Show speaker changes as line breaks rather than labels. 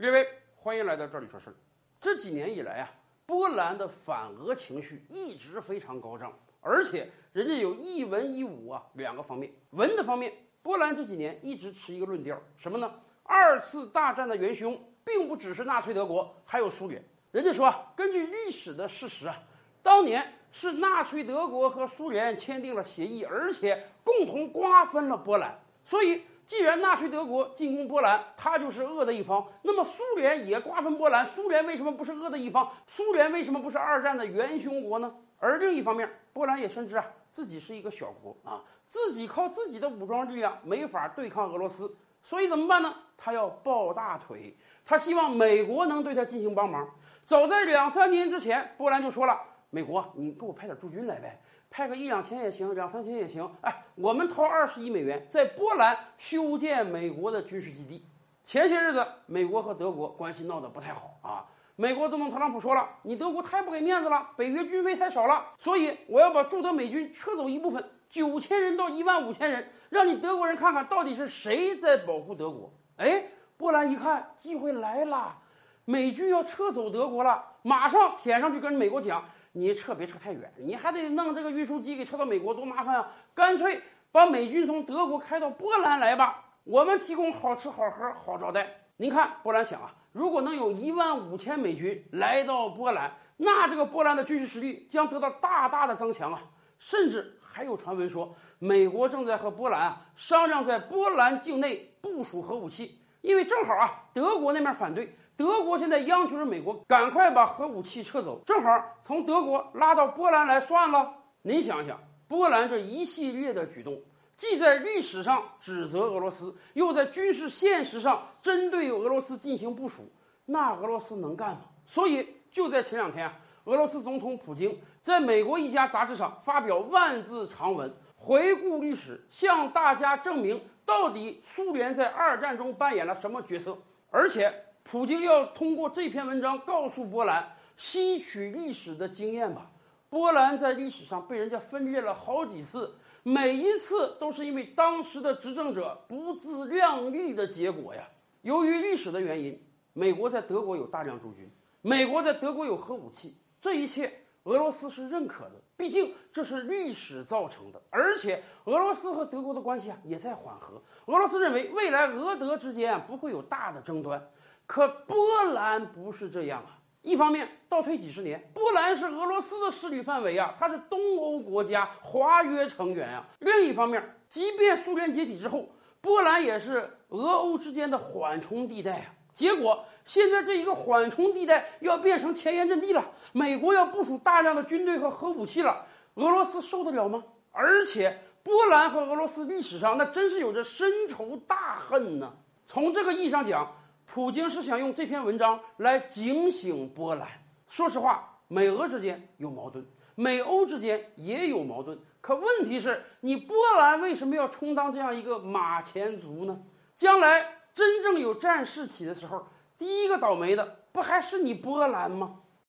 列位，欢迎来到这里说事儿。这几年以来啊，波兰的反俄情绪一直非常高涨，而且人家有一文一武啊两个方面。文的方面，波兰这几年一直持一个论调，什么呢？二次大战的元凶并不只是纳粹德国，还有苏联。人家说，根据历史的事实啊，当年是纳粹德国和苏联签订了协议，而且共同瓜分了波兰，所以。既然纳粹德国进攻波兰，他就是恶的一方，那么苏联也瓜分波兰，苏联为什么不是恶的一方？苏联为什么不是二战的元凶国呢？而另一方面，波兰也深知啊自己是一个小国啊，自己靠自己的武装力量没法对抗俄罗斯，所以怎么办呢？他要抱大腿，他希望美国能对他进行帮忙。早在两三年之前，波兰就说了：“美国，你给我派点驻军来呗。”派个一两千也行，两三千也行。哎，我们掏二十亿美元在波兰修建美国的军事基地。前些日子，美国和德国关系闹得不太好啊。美国总统特朗普说了：“你德国太不给面子了，北约军费太少了，所以我要把驻德美军撤走一部分，九千人到一万五千人，让你德国人看看到底是谁在保护德国。”哎，波兰一看机会来了，美军要撤走德国了，马上舔上去跟美国讲。你撤别撤太远，你还得弄这个运输机给撤到美国，多麻烦啊！干脆把美军从德国开到波兰来吧，我们提供好吃好喝好招待。您看，波兰想啊，如果能有一万五千美军来到波兰，那这个波兰的军事实力将得到大大的增强啊！甚至还有传闻说，美国正在和波兰啊商量在波兰境内部署核武器，因为正好啊，德国那面反对。德国现在央求着美国赶快把核武器撤走，正好从德国拉到波兰来算了。您想想，波兰这一系列的举动，既在历史上指责俄罗斯，又在军事现实上针对俄罗斯进行部署，那俄罗斯能干吗？所以就在前两天啊，俄罗斯总统普京在美国一家杂志上发表万字长文，回顾历史，向大家证明到底苏联在二战中扮演了什么角色，而且。普京要通过这篇文章告诉波兰，吸取历史的经验吧。波兰在历史上被人家分裂了好几次，每一次都是因为当时的执政者不自量力的结果呀。由于历史的原因，美国在德国有大量驻军，美国在德国有核武器，这一切俄罗斯是认可的，毕竟这是历史造成的。而且俄罗斯和德国的关系啊也在缓和，俄罗斯认为未来俄德之间不会有大的争端。可波兰不是这样啊！一方面倒退几十年，波兰是俄罗斯的势力范围啊，它是东欧国家，华约成员啊。另一方面，即便苏联解体之后，波兰也是俄欧之间的缓冲地带啊。结果现在这一个缓冲地带要变成前沿阵地了，美国要部署大量的军队和核武器了，俄罗斯受得了吗？而且波兰和俄罗斯历史上那真是有着深仇大恨呢。从这个意义上讲。普京是想用这篇文章来警醒波兰。说实话，美俄之间有矛盾，美欧之间也有矛盾。可问题是，你波兰为什么要充当这样一个马前卒呢？将来真正有战事起的时候，第一个倒霉的不还是你波兰吗？